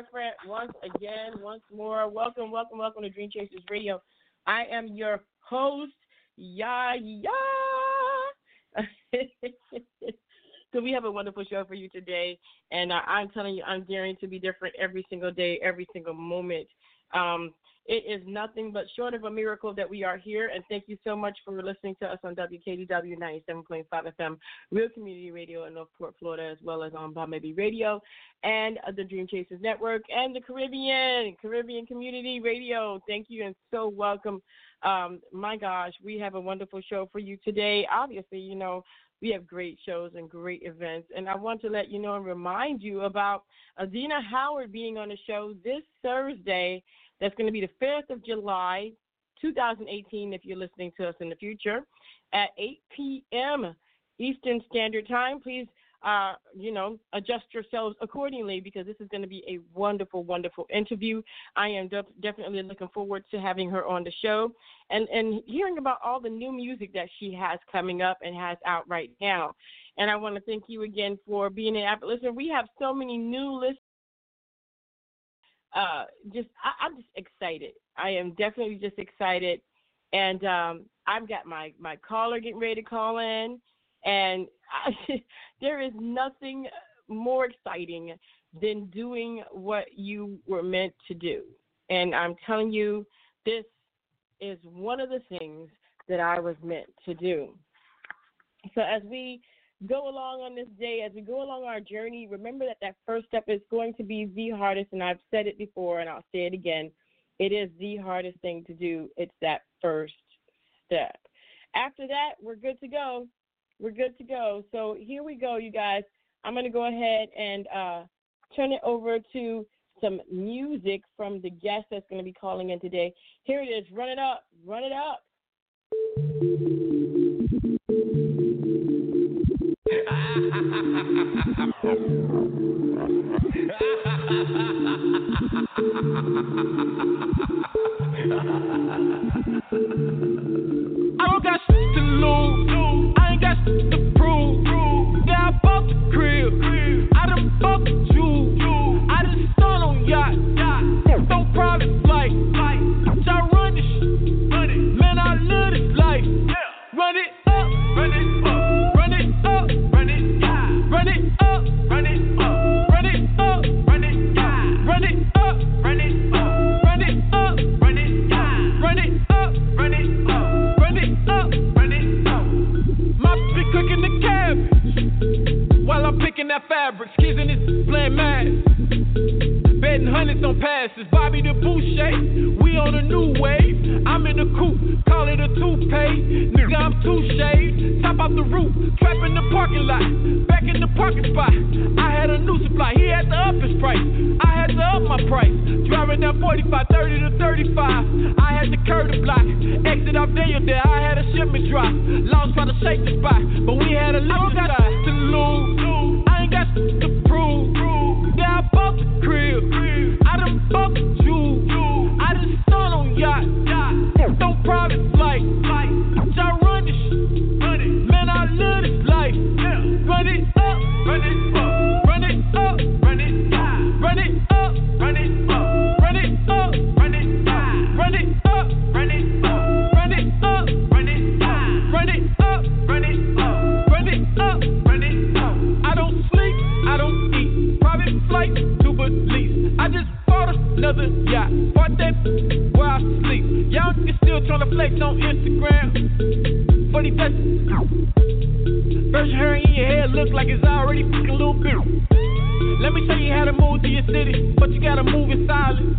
Different once again, once more. Welcome, welcome, welcome to Dream Chasers Radio. I am your host, Yaya. so we have a wonderful show for you today, and uh, I'm telling you, I'm daring to be different every single day, every single moment. Um, it is nothing but short of a miracle that we are here, and thank you so much for listening to us on WKDW 97.5 FM, Real Community Radio in Northport, Florida, as well as on Maybe Radio and the Dream Chasers Network and the Caribbean, Caribbean Community Radio. Thank you and so welcome. Um, my gosh, we have a wonderful show for you today. Obviously, you know, we have great shows and great events. And I want to let you know and remind you about Adina Howard being on the show this Thursday. That's going to be the 5th of July, 2018, if you're listening to us in the future, at 8 p.m. Eastern Standard Time. Please, uh, you know, adjust yourselves accordingly because this is going to be a wonderful, wonderful interview. I am de- definitely looking forward to having her on the show and, and hearing about all the new music that she has coming up and has out right now. And I want to thank you again for being an app listener. We have so many new listeners uh, just I, I'm just excited. I am definitely just excited, and um, I've got my my caller getting ready to call in, and I, there is nothing more exciting than doing what you were meant to do. And I'm telling you, this is one of the things that I was meant to do. So as we go along on this day, as we go along our journey, remember that that first step is going to be the hardest. And I've said it before, and I'll say it again. It is the hardest thing to do. It's that first step. After that, we're good to go. We're good to go. So here we go, you guys. I'm going to go ahead and uh, turn it over to some music from the guest that's going to be calling in today. Here it is. Run it up. Run it up. I don't got to lose. I ain't got to new supply, he had to up his price. I had to up my price. Driving down 45, 30 to 35. I had to curve the block. Exit off Daniel there, I had a shipment drop. Lost trying to shake the spot, but we had a little got to lose. Another yacht. Bought that where I sleep. Y'all niggas still tryna flex on Instagram. Funny that First hair in your head look like it's already fucking little bit. Let me show you how to move to your city, but you gotta move in silence.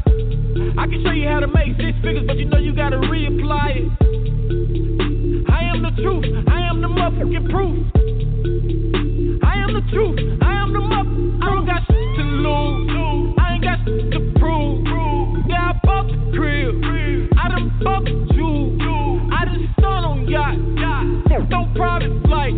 I can show you how to make six figures, but you know you gotta reapply it. I am the truth. I am the motherfucking proof. I am the truth. I am the mother. I don't got shit to lose. I ain't got to crib. I done the jewels. I just stun on yacht. No private flight.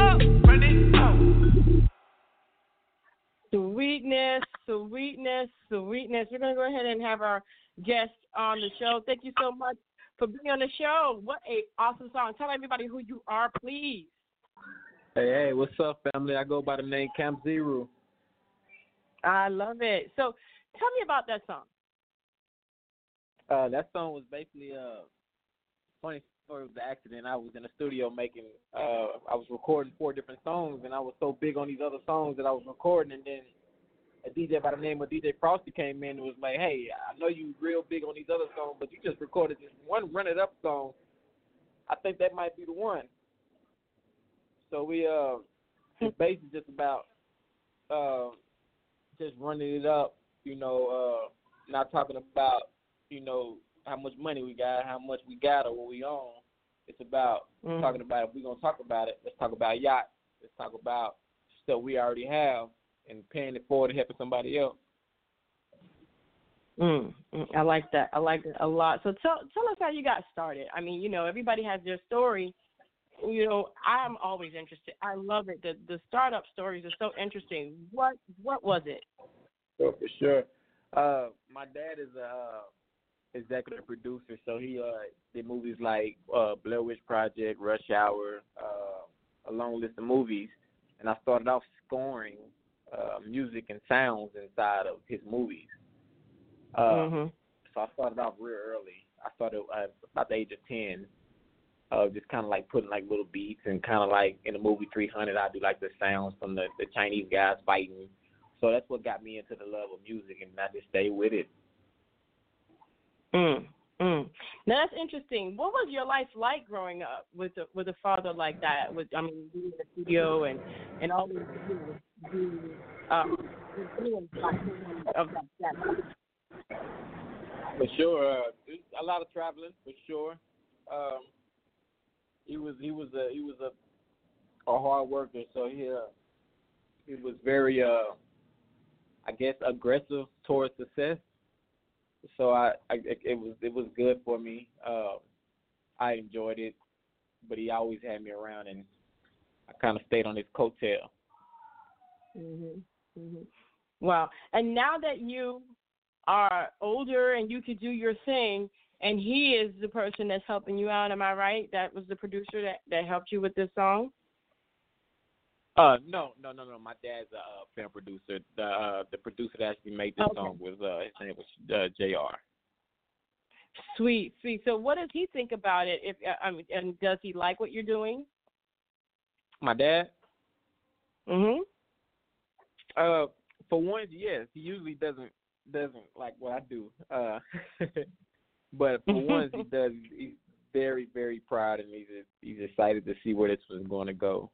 Up. Run it up. Run it up. Sweetness, sweetness, sweetness. We're going to go ahead and have our guest on the show. Thank you so much for being on the show. What a awesome song. Tell everybody who you are, please. Hey, hey, what's up, family? I go by the name Camp Zeroo. I love it. So tell me about that song. Uh, that song was basically a funny story of the accident. I was in the studio making uh I was recording four different songs and I was so big on these other songs that I was recording and then a DJ by the name of DJ Frosty came in and was like, Hey, I know you real big on these other songs, but you just recorded this one run it up song. I think that might be the one. So we uh it's basically just about uh just running it up, you know, uh not talking about, you know, how much money we got, how much we got or what we own. It's about Mhm. talking about if we're gonna talk about it, let's talk about yacht. Let's talk about stuff we already have and paying it forward and helping somebody else. Mm, mm, I like that. I like it a lot. So tell tell us how you got started. I mean, you know, everybody has their story. You know, I'm always interested. I love it. The the startup stories are so interesting. What what was it? So for sure. Uh, my dad is a uh, executive producer, so he uh did movies like uh Blair Witch Project, Rush Hour, uh, a long list of movies, and I started off scoring uh music and sounds inside of his movies. Uh, hmm so I started off real early. I started at about the age of ten, uh, just kind of like putting like little beats and kind of like in the movie 300, I do like the sounds from the the Chinese guys fighting. So that's what got me into the love of music, and I just stayed with it. Mm, mm. Now that's interesting. What was your life like growing up with a, with a father like that? With I mean, being in the studio and and know, being um, of that. For sure, uh, a lot of traveling. For sure, um, he was he was a he was a a hard worker. So he uh, he was very uh, I guess aggressive towards success. So I, I it was it was good for me. Uh, I enjoyed it, but he always had me around, and I kind of stayed on his coattail. hmm hmm Wow. And now that you are older and you could do your thing, and he is the person that's helping you out, am I right? That was the producer that that helped you with this song. Uh, no, no, no, no. My dad's a uh, film producer. The uh, the producer that actually made this Okay. song was uh, his name was uh, Jr. Sweet, sweet. So, what does he think about it? If uh, I mean, and does he like what you're doing? My dad, Mhm. uh, for one, yes, he usually doesn't doesn't like what I do. Uh, but for once, he does. He's very, very proud, and he's he's excited to see where this was going to go.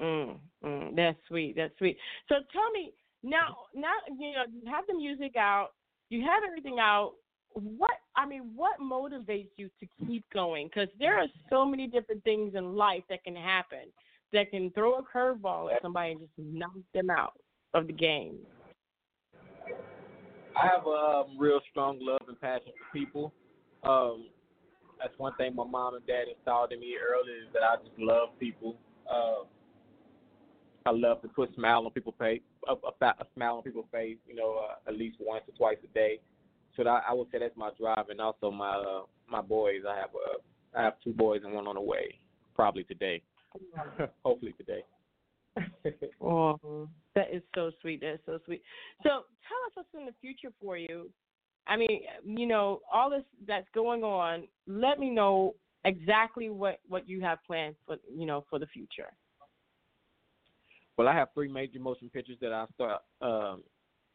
Mm, mm, that's sweet. That's sweet. So tell me now. Now you know you have the music out. You have everything out. What I mean, what motivates you to keep going? Because there are so many different things in life that can happen that can throw a curveball at somebody and just knock them out of the game. I have a um, real strong love and passion for people. Um, that's one thing my mom and dad installed in me early is that I just love people. Uh, I love to put a smile on people's face, a, a, a smile on people's face. You know, uh, at least once or twice a day. So that, I would say that's my drive, and also my uh, my boys. I have uh, I have two boys and one on the way, probably today. Hopefully today. oh, that is so sweet. That is so sweet. So tell us what's in the future for you. I mean, you know, all this that's going on. Let me know exactly what what you have planned for you know for the future. Well, I have three major motion pictures that I start um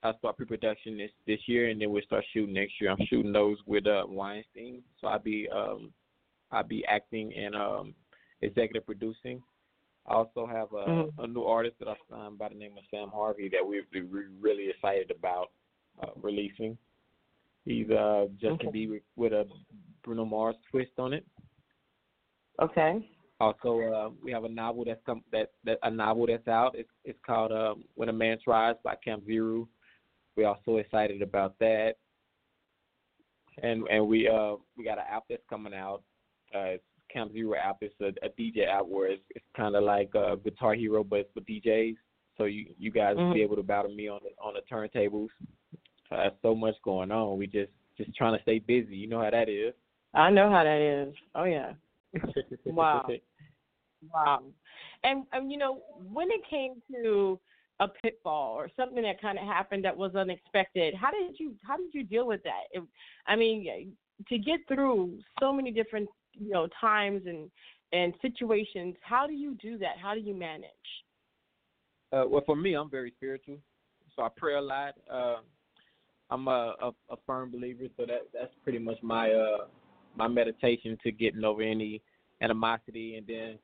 I start pre-production this this year, and then we'll start shooting next year. I'm shooting those with uh, Weinstein, so I'll be um I'll be acting and um executive producing. I also have a, mm-hmm. a new artist that I signed by the name of Sam Harvey that we're, we're really excited about uh, releasing. He's uh, Justin okay. Bieber with a Bruno Mars twist on it. Okay. Also, uh, we have a novel that's come that, that a novel that's out. It's it's called um, When a Man Tries by Camp Zeroo. We're also excited about that. And and we uh we got an app that's coming out. Uh, it's Camp Zeroo app. It's a, a DJ app where it's, it's kind of like a Guitar Hero, but it's for DJs. So you you guys mm-hmm. will be able to battle me on the on the turntables. Uh, so much going on. We just just trying to stay busy. You know how that is. I know how that is. Oh yeah. wow. Wow. And, and you know, when it came to a pitfall or something that kind of happened that was unexpected, how did you how did you deal with that? It, I mean, to get through so many different you know times and and situations, how do you do that? How do you manage? Uh, well, for me, I'm very spiritual, so I pray a lot. Uh, I'm a, a, a firm believer, so that that's pretty much my uh my meditation to getting over any animosity, and then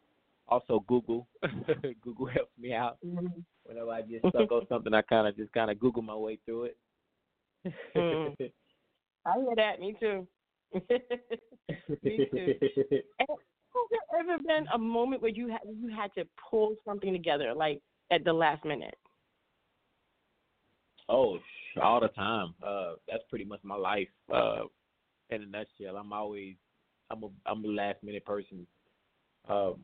also Google. Google helps me out mm-hmm. whenever I get stuck on something. I kind of just kind of Google my way through it. mm. I hear that. Me too. me too. And has there ever been a moment where you had you had to pull something together, like at the last minute? Oh, all the time. Uh, that's pretty much my life. Uh, in a nutshell, I'm always I'm a I'm a last minute person. Um,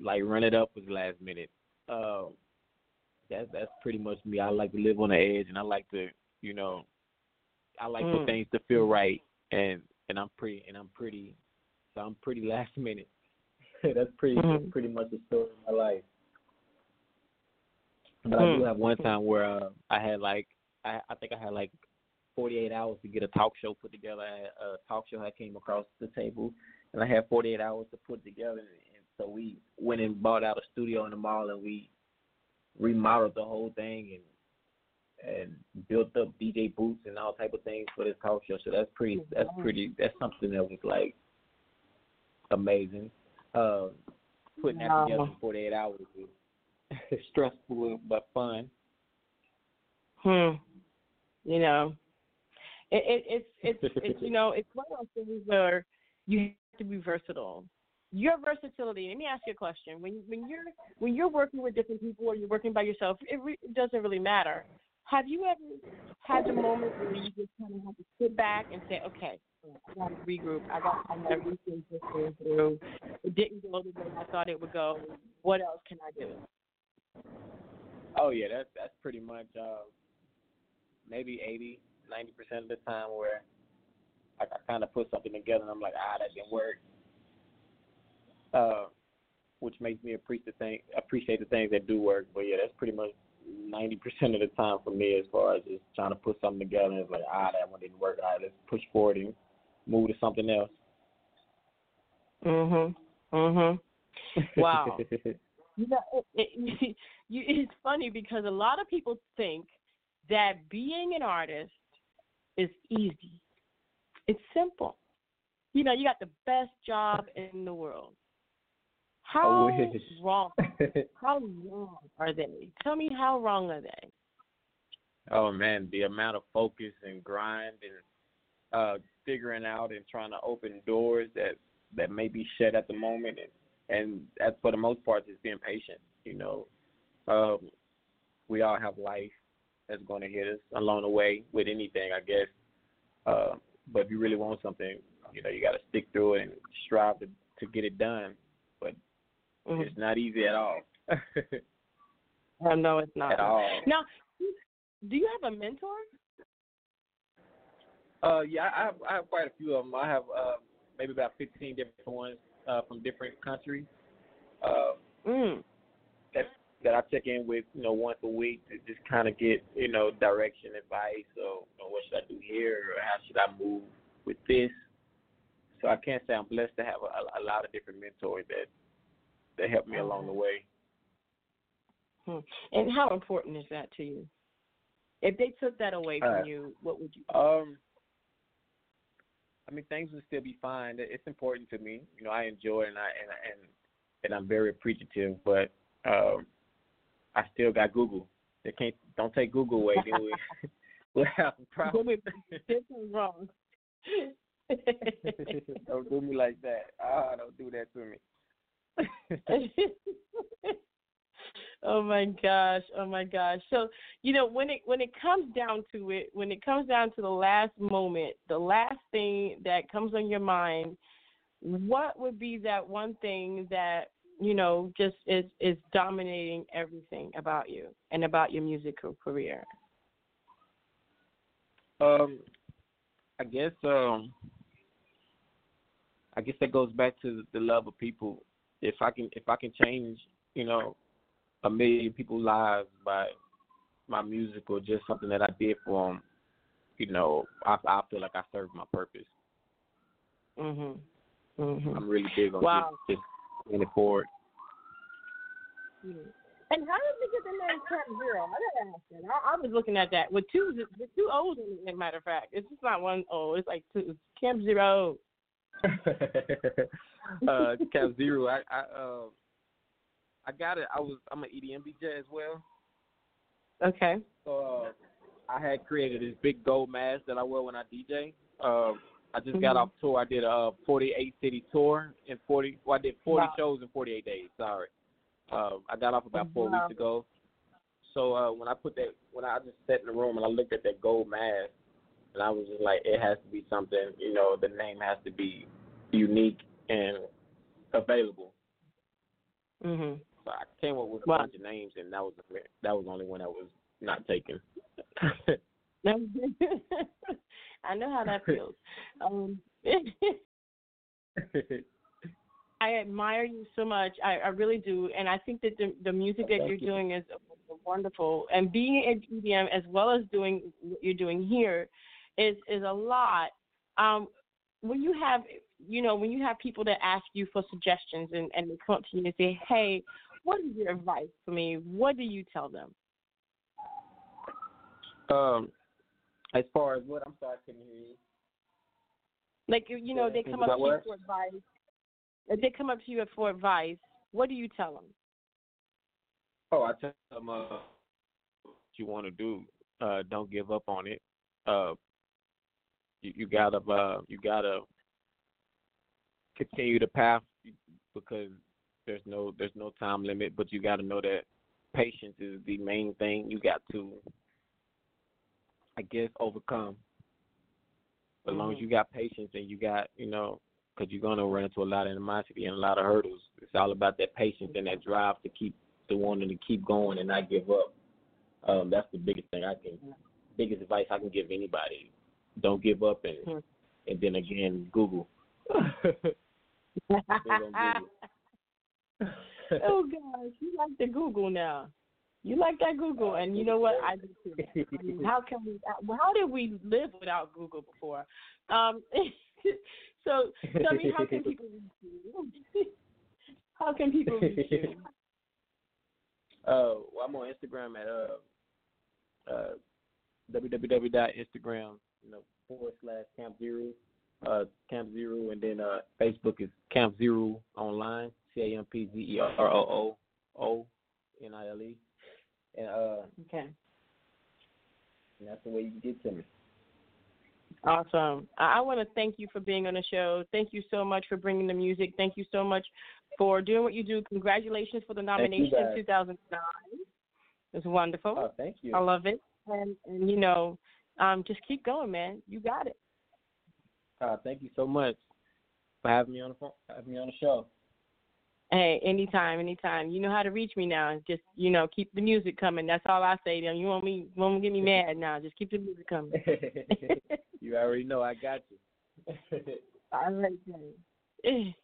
like run it up was last minute. Um, that's that's pretty much me. I like to live on the edge, and I like to, you know, I like mm. for things to feel right, and and I'm pretty and I'm pretty, so I'm pretty last minute. that's pretty mm-hmm. that's pretty much the story of my life. But mm. I do mm. have one time where uh, I had like I I think I had like 48 hours to get a talk show put together. I had a talk show I came across the table, and I had 48 hours to put together. And so we went and bought out a studio in the mall, and we remodeled the whole thing and and built up DJ booths and all type of things for this talk show. So that's pretty. That's pretty. That's something that was like amazing. Uh, putting that wow. together in 48 hours was stressful but fun. Hmm. You know, it, it, it's it's it's you know it's one of those things where you have to be versatile. Your versatility. Let me ask you a question. When when you're when you're working with different people or you're working by yourself, it, re, it doesn't really matter. Have you ever had the moment where you just kind of have to sit back and say, okay, I got to regroup. I got I got just going through. It didn't go the way I thought it would go. What else can I do? Oh yeah, that's that's pretty much uh, maybe eighty ninety percent of the time where I kind of put something together and I'm like, ah, that didn't work. Uh, which makes me appreciate the thing, appreciate the things that do work. But yeah, that's pretty much ninety percent of the time for me as far as just trying to put something together. And it's like, ah, that one didn't work. All right, let's push forward and move to something else. Mhm. Mhm. Wow. you know, it, it, you, it's funny because a lot of people think that being an artist is easy. It's simple. You know, you got the best job in the world. How wrong? how wrong are they? Tell me how wrong are they? Oh man, the amount of focus and grind and uh figuring out and trying to open doors that that may be shut at the moment and and that's for the most part just being patient, you know. Um we all have life that's going to hit us along the way with anything, I guess. Uh, but if you really want something, you know, you got to stick through it and strive to to get it done. Mm-hmm. it's not easy at all. no, it's not at all. Now, do you have a mentor? Uh, yeah, I have, I have quite a few of them. I have uh, maybe about 15 different ones uh, from different countries. Uh, Mm. that that I check in with, you know, once a week to just kind of get, you know, direction, advice, or you know, what should I do here, or how should I move with this. So I can't say I'm blessed to have a, a lot of different mentors that that helped me along the way. Hmm. And how important is that to you? If they took that away from Uh, you, what would you? Um, I mean, things would still be fine. It's important to me. You know, I enjoy it and I and and and I'm very appreciative. But um, I still got Google. They can't. Don't take Google away. Then we we'll have a problem. This is wrong. don't do me like that. Ah, don't do that to me. Oh my gosh oh my gosh so you know when it when it comes down to it when it comes down to the last moment the last thing that comes on your mind what would be that one thing that you know just is is dominating everything about you and about your musical career Um, I guess um, I guess that goes back to the love of people. If I can, if I can change, you know, a million people's lives by my music or just something that I did for them, you know, I, I feel like I served my purpose. mhm mhm I'm really big on Wow. just, just paying it forward. And how did you get the name Camp Zeroo? I gotta ask you. I, I was looking at that with two with two O's in it. As a matter of fact, it's just not one O. It's like two. It's Camp Zeroo. uh, Cap Zero. I I uh, I got it. I was I'm an EDM DJ as well. Okay. So uh, I had created this big gold mask that I wear when I DJ. Um, I just got Mhm. off tour. I did a 48 city tour in 40. Well, I did 40 Wow. shows in 48 days. Sorry. Uh, I got off about four Wow. weeks ago. So uh, when I put that, when I just sat in the room and I looked at that gold mask, and I was just like, it has to be something. You know, the name has to be unique and available. Mhm. So I came up with a Wow. bunch of names, and that was the, that was the only one that was not taken. I know how that feels. Um, I admire you so much. I, I really do, and I think that the the music that Thank you're you. doing is wonderful. And being at EDM as well as doing what you're doing here is is a lot. Um, when you have you know when you have people that ask you for suggestions and and they come up to you and say, "Hey, what is your advice for me?" What do you tell them? um, as far as what I'm sorry, I couldn't hear you. Like you know they come up to you for advice. If they come up to you for advice, what do you tell them? Oh, I tell them uh, what you want to do. Uh, don't give up on it. Uh, you, you gotta uh, you gotta continue the path because there's no there's no time limit, but you gotta know that patience is the main thing. You got to, I guess, overcome. As long as Mhm. you got patience and you got, you know, because you're gonna run into a lot of animosity and a lot of hurdles. It's all about that patience and that drive to keep the wanting to keep going and not give up. Um, that's the biggest thing I can, biggest advice I can give anybody. Don't give up and Mhm. and then again Google. oh gosh, you like the Google now. You like that Google, and you know what? I do too. I mean, how can we? How did we live without Google before? Um, so tell me, how can people reach you? How can people reach you? Uh, well, I'm on Instagram at uh, uh, www.instagram, you know, forward slash Camp Zeroo, uh, Camp Zeroo, and then uh, Facebook is Camp Zeroo Online, C A M P Z E R O O O N I L E, and uh, Okay, and that's the way you can get to me. awesome. I, I want to thank you for being on the show. Thank you so much for bringing the music. Thank you so much for doing what you do. Congratulations for the nomination in guys. 2009. It's wonderful. Oh, thank you. I love it. And, and you know, um, just keep going, man. You got it. Uh, thank you so much for having me on the phone, having me on the show. Hey, anytime, anytime. You know how to reach me now. Just you know, keep the music coming. That's all I say to them. You want me won't get me mad now. Just keep the music coming. you already know I got you. all right, then.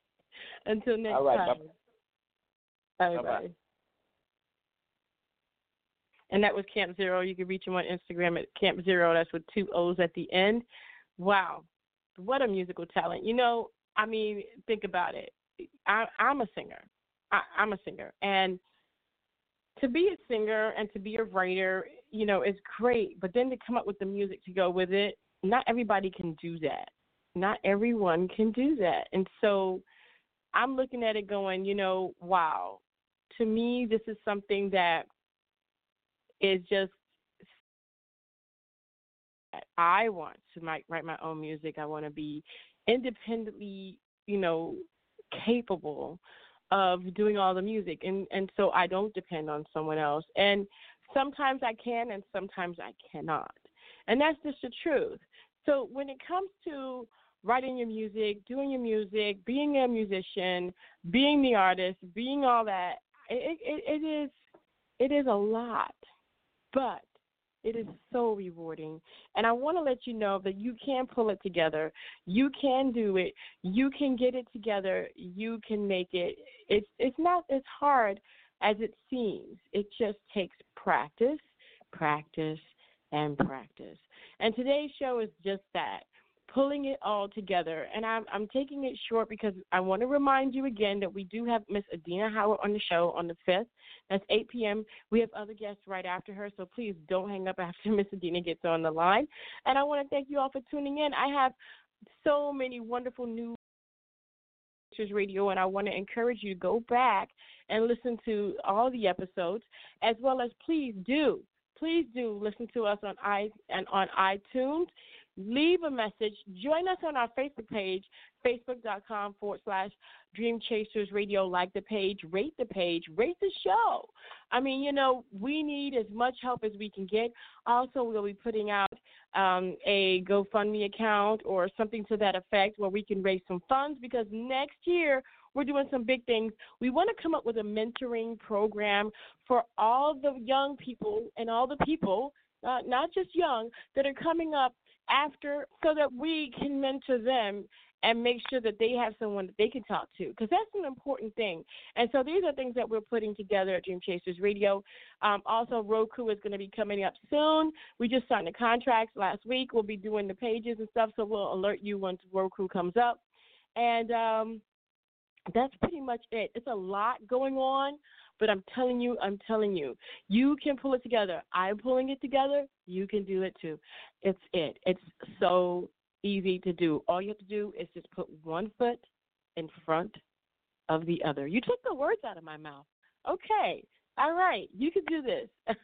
Until next All right, time. Bye bye. And that was Camp Zeroo. You can reach him on Instagram at Camp Zeroo. That's with two O's at the end. Wow, what a musical talent! You know, I mean, think about it. I, I'm a singer. I, I'm a singer, and to be a singer and to be a writer, you know, is great. But then to come up with the music to go with it, not everybody can do that. Not everyone can do that, and so I'm looking at it going, you know, wow. To me, this is something that is just I want to write my own music. I want to be independently, you know, capable of doing all the music, and and so I don't depend on someone else. And sometimes I can, and sometimes I cannot, and that's just the truth. So when it comes to writing your music, doing your music, being a musician, being the artist, being all that, it it, it is it is a lot, but it is so rewarding. And I want to let you know that you can pull it together. You can do it. You can get it together. You can make it. It's it's not as hard as it seems. It just takes practice, practice, and practice. And today's show is just that pulling it all together. And I'm, I'm taking it short because I want to remind you again that we do have Miss Adina Howard on the show on the 5th. That's 8 p.m. We have other guests right after her, so please don't hang up after Miss Adina gets on the line. And I want to thank you all for tuning in. I have so many wonderful new radio and I want to encourage you to go back and listen to all the episodes as well as please do please do listen to us on i and on iTunes leave a message. Join us on our Facebook page, facebook.com forward slash Dream Chasers Radio. Like the page, rate the page, rate the show. I mean, you know, we need as much help as we can get. Also, we'll be putting out um, a GoFundMe account or something to that effect where we can raise some funds because next year we're doing some big things. We want to come up with a mentoring program for all the young people and all the people, uh, not just young, that are coming up after so that we can mentor them and make sure that they have someone that they can talk to because that's an important thing. And so these are things that we're putting together at Dream Chasers Radio. Um, also, Roku is going to be coming up soon. We just signed the contracts last week. We'll be doing the pages and stuff, so we'll alert you once Roku comes up. And um, that's pretty much it. It's a lot going on, but I'm telling you, I'm telling you, you can pull it together. I'm pulling it together. You can do it too. It's it. It's so easy to do. All you have to do is just put one foot in front of the other. You took the words out of my mouth. Okay. All right, you can do this.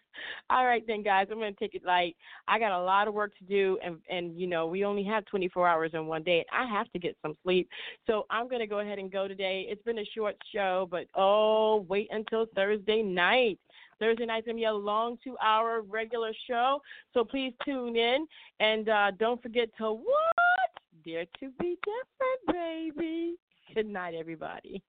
All right then, guys. I'm gonna take it light. I got a lot of work to do, and and you know we only have 24 hours in one day. and I have to get some sleep, so I'm gonna go ahead and go today. It's been a short show, but oh, wait until Thursday night. Thursday night's gonna be a long two-hour regular show, so please tune in and uh, don't forget to what? Dare to be different, baby. Good night, everybody.